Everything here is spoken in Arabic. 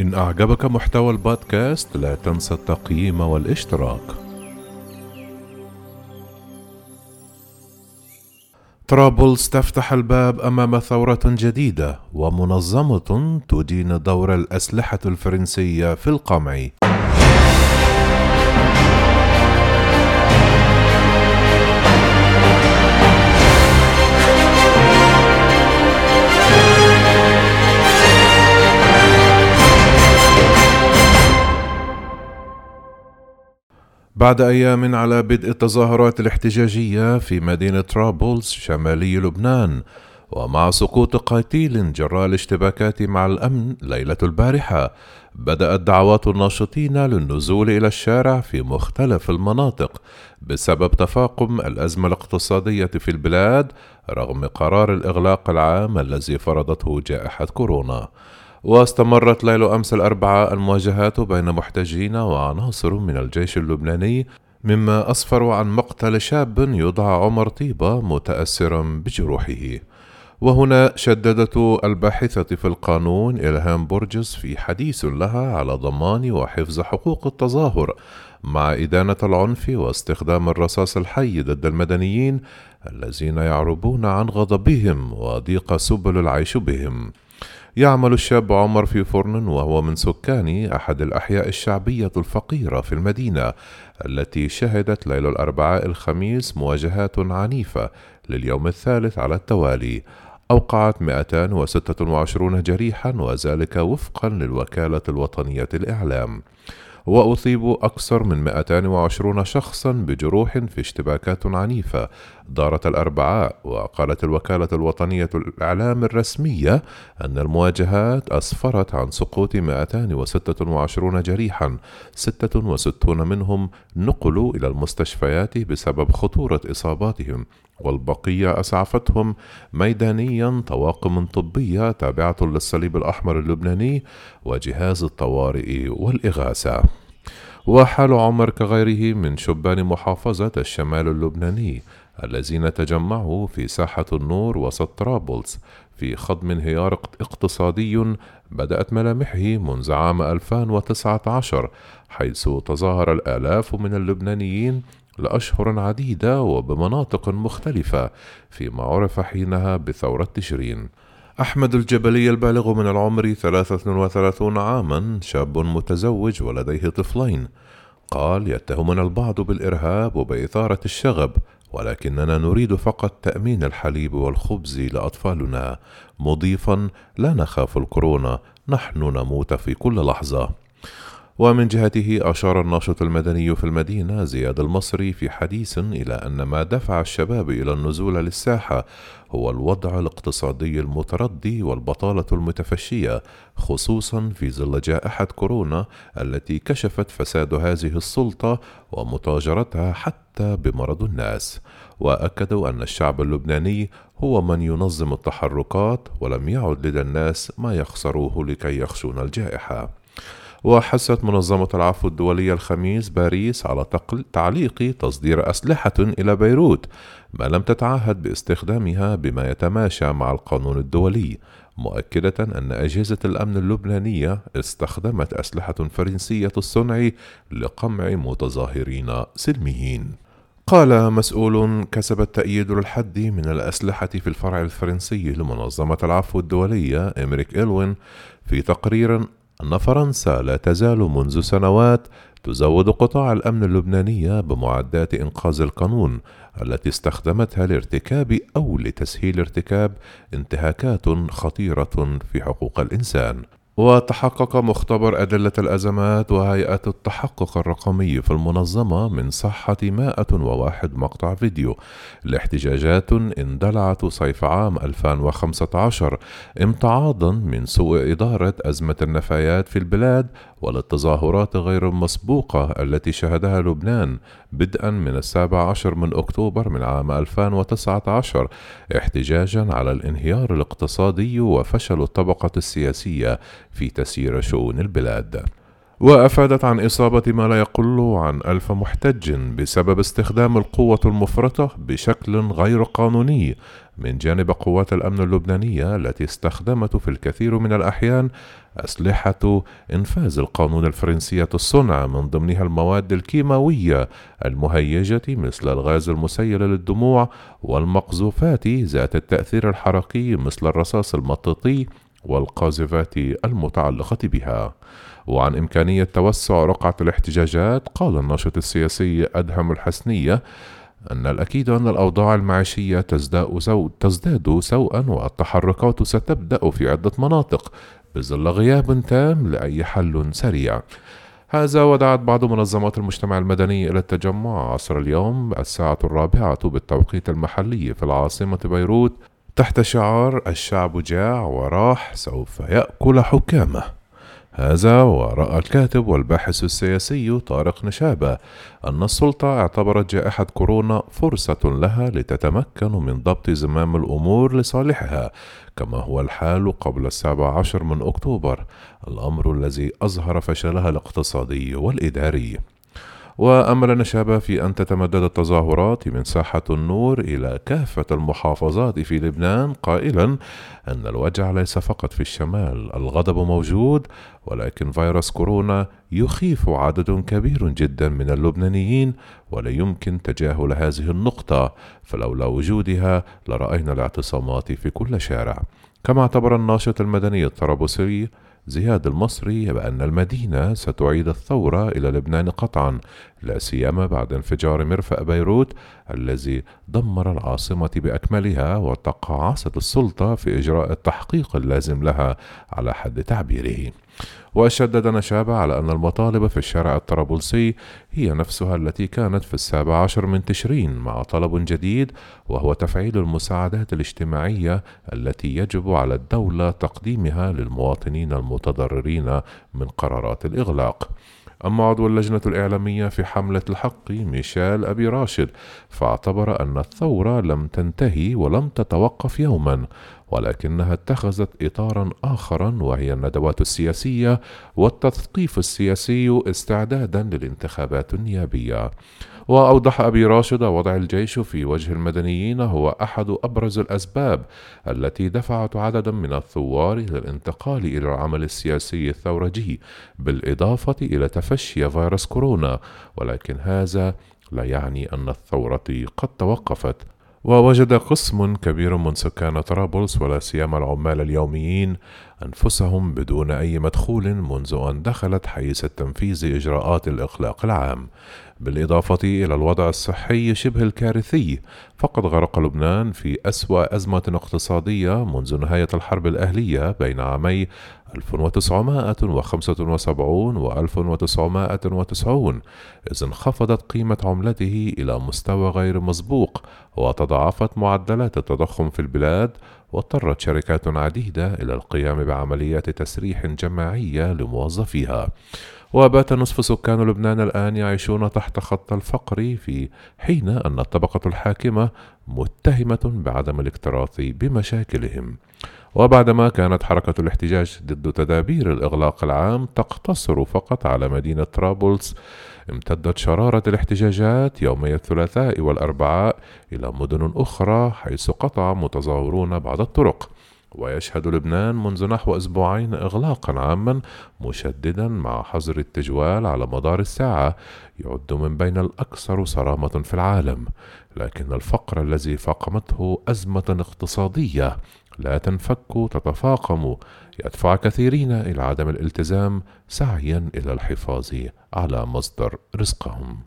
إن أعجبك محتوى البودكاست لا تنسى التقييم والاشتراك. طرابلس تفتح الباب أمام ثورة جديدة ومنظمة تدين دور الأسلحة الفرنسية في القمع. بعد أيام على بدء التظاهرات الاحتجاجية في مدينة طرابلس شمالي لبنان ومع سقوط قتيل جراء الاشتباكات مع الأمن ليلة البارحة بدأت دعوات الناشطين للنزول إلى الشارع في مختلف المناطق بسبب تفاقم الأزمة الاقتصادية في البلاد رغم قرار الإغلاق العام الذي فرضته جائحة كورونا. واستمرت ليل أمس الأربعاء المواجهات بين محتجين وعناصر من الجيش اللبناني مما أسفر عن مقتل شاب يدعى عمر طيبة متأثرا بجروحه. وهنا شددت الباحثة في القانون إلهام بورجس في حديث لها على ضمان وحفظ حقوق التظاهر مع إدانة العنف واستخدام الرصاص الحي ضد المدنيين الذين يعربون عن غضبهم وضيق سبل العيش بهم. يعمل الشاب عمر في فرن وهو من سكان أحد الأحياء الشعبية الفقيرة في المدينة التي شهدت ليل الأربعاء الخميس مواجهات عنيفة لليوم الثالث على التوالي. أوقعت 226 جريحا وذلك وفقا للوكالة الوطنية الإعلام. وأصيب أكثر من 220 شخصا بجروح في اشتباكات عنيفة. دارت الأربعاء وقالت الوكالة الوطنية الإعلام الرسمية أن المواجهات أسفرت عن سقوط 226 جريحا. 66 منهم نقلوا إلى المستشفيات بسبب خطورة إصاباتهم والبقية أسعفتهم ميدانيا طواقم طبية تابعة للصليب الأحمر اللبناني وجهاز الطوارئ والإغاثة. وحال عمر كغيره من شبان محافظة الشمال اللبناني الذين تجمعوا في ساحة النور وسط طرابلس في خضم انهيار اقتصادي بدأت ملامحه منذ عام 2019 حيث تظاهر الآلاف من اللبنانيين لأشهر عديدة وبمناطق مختلفة فيما عرف حينها بثورة تشرين. أحمد الجبلي البالغ من العمر 33 عاما شاب متزوج ولديه طفلين. قال يتهمنا البعض بالإرهاب وبإثارة الشغب ولكننا نريد فقط تأمين الحليب والخبز لأطفالنا. مضيفا لا نخاف الكورونا نحن نموت في كل لحظة. ومن جهته أشار الناشط المدني في المدينة زياد المصري في حديث إلى أن ما دفع الشباب إلى النزول للساحة هو الوضع الاقتصادي المتردي والبطالة المتفشية خصوصا في ظل جائحة كورونا التي كشفت فساد هذه السلطة ومتاجرتها حتى بمرض الناس. وأكدوا أن الشعب اللبناني هو من ينظم التحركات ولم يعد لدى الناس ما يخسروه لكي يخشون الجائحة. وحثت منظمة العفو الدولية الخميس باريس على تعليق تصدير أسلحة إلى بيروت ما لم تتعهد باستخدامها بما يتماشى مع القانون الدولي مؤكدة أن أجهزة الأمن اللبنانية استخدمت أسلحة فرنسية الصنع لقمع متظاهرين سلميين. قال مسؤول كسب التأييد للحد من الأسلحة في الفرع الفرنسي لمنظمة العفو الدولية إمريك إلوين في تقرير أن فرنسا لا تزال منذ سنوات تزود قطاع الأمن اللبنانية بمعدات إنقاذ القانون التي استخدمتها لارتكاب أو لتسهيل ارتكاب انتهاكات خطيرة في حقوق الإنسان. وتحقق مختبر أدلة الأزمات وهيئة التحقق الرقمي في المنظمة من صحة 101 مقطع فيديو لاحتجاجات اندلعت صيف عام 2015 امتعاضا من سوء إدارة أزمة النفايات في البلاد وللتظاهرات غير المسبوقة التي شهدها لبنان بدءا من السابع عشر من أكتوبر من عام 2019 احتجاجا على الانهيار الاقتصادي وفشل الطبقة السياسية في تسيير شؤون البلاد. وأفادت عن إصابة ما لا يقل عن ألف محتج بسبب استخدام القوة المفرطة بشكل غير قانوني من جانب قوات الأمن اللبنانية التي استخدمت في الكثير من الأحيان أسلحة إنفاذ القانون الفرنسية الصنع من ضمنها المواد الكيماوية المهيجة مثل الغاز المسيل للدموع والمقذوفات ذات التأثير الحركي مثل الرصاص المطاطي والقاذفات المتعلقة بها. وعن إمكانية توسع رقعة الاحتجاجات قال الناشط السياسي أدهم الحسنية أن الأكيد أن الأوضاع المعيشية تزداد, سو تزداد سوءا والتحركات ستبدأ في عدة مناطق بظل غياب تام لأي حل سريع. هذا ودعت بعض منظمات المجتمع المدني إلى التجمع. عصر اليوم الساعة الرابعة بالتوقيت المحلي في العاصمة بيروت. تحت شعار الشعب جاع وراح سوف يأكل حكامه. هذا ورأى الكاتب والباحث السياسي طارق نشابة أن السلطة اعتبرت جائحة كورونا فرصة لها لتتمكن من ضبط زمام الأمور لصالحها كما هو الحال قبل السابع عشر من أكتوبر. الأمر الذي أظهر فشلها الاقتصادي والإداري. وأمل نشابة في أن تتمدد التظاهرات من ساحة النور إلى كافة المحافظات في لبنان قائلا أن الوجع ليس فقط في الشمال الغضب موجود ولكن فيروس كورونا يخيف عدد كبير جدا من اللبنانيين ولا يمكن تجاهل هذه النقطة فلولا وجودها لرأينا الاعتصامات في كل شارع. كما اعتبر الناشط المدني الطرابلسي زياد المصري بأن المدينة ستعيد الثورة إلى لبنان قطعا لا سيما بعد انفجار مرفأ بيروت الذي دمر العاصمة بأكملها وتقاعست السلطة في إجراء التحقيق اللازم لها على حد تعبيره. وشدد نشابة على أن المطالب في الشارع الطرابلسي هي نفسها التي كانت في السابع عشر من تشرين مع طلب جديد وهو تفعيل المساعدات الاجتماعية التي يجب على الدولة تقديمها للمواطنين المتضررين من قرارات الإغلاق. أما عضو اللجنة الإعلامية في حملة الحق ميشيل أبي راشد فاعتبر أن الثورة لم تنتهي ولم تتوقف يوما ولكنها اتخذت إطارا آخرا وهي الندوات السياسية والتثقيف السياسي استعدادا للانتخابات النيابية. وأوضح أبي راشد وضع الجيش في وجه المدنيين هو أحد أبرز الأسباب التي دفعت عددا من الثوار إلى الانتقال إلى العمل السياسي الثورجي بالإضافة إلى تفشي فيروس كورونا. ولكن هذا لا يعني أن الثورة قد توقفت. ووجد قسم كبير من سكان طرابلس ولا سيما العمال اليوميين أنفسهم بدون أي مدخول منذ أن دخلت حيز التنفيذ إجراءات الإغلاق العام. بالإضافة إلى الوضع الصحي شبه الكارثي فقد غرق لبنان في أسوأ أزمة اقتصادية منذ نهاية الحرب الأهلية بين عامي 1975 و 1990 إذ انخفضت قيمة عملته إلى مستوى غير مسبوق وتضاعفت معدلات التضخم في البلاد واضطرت شركات عديدة إلى القيام بعمليات تسريح جماعية لموظفيها. وبات نصف سكان لبنان الآن يعيشون تحت خط الفقر في حين أن الطبقة الحاكمة متهمة بعدم الاكتراث بمشاكلهم. وبعدما كانت حركة الاحتجاج ضد تدابير الإغلاق العام تقتصر فقط على مدينة طرابلس امتدت شرارة الاحتجاجات يومي الثلاثاء والأربعاء إلى مدن أخرى حيث قطع متظاهرون بعض الطرق. ويشهد لبنان منذ نحو أسبوعين إغلاقا عاما مشددا مع حظر التجوال على مدار الساعة يعد من بين الأكثر صرامة في العالم. لكن الفقر الذي فاقمته أزمة اقتصادية لا تنفك تتفاقم. يدفع كثيرين إلى عدم الالتزام سعيا إلى الحفاظ على مصدر رزقهم.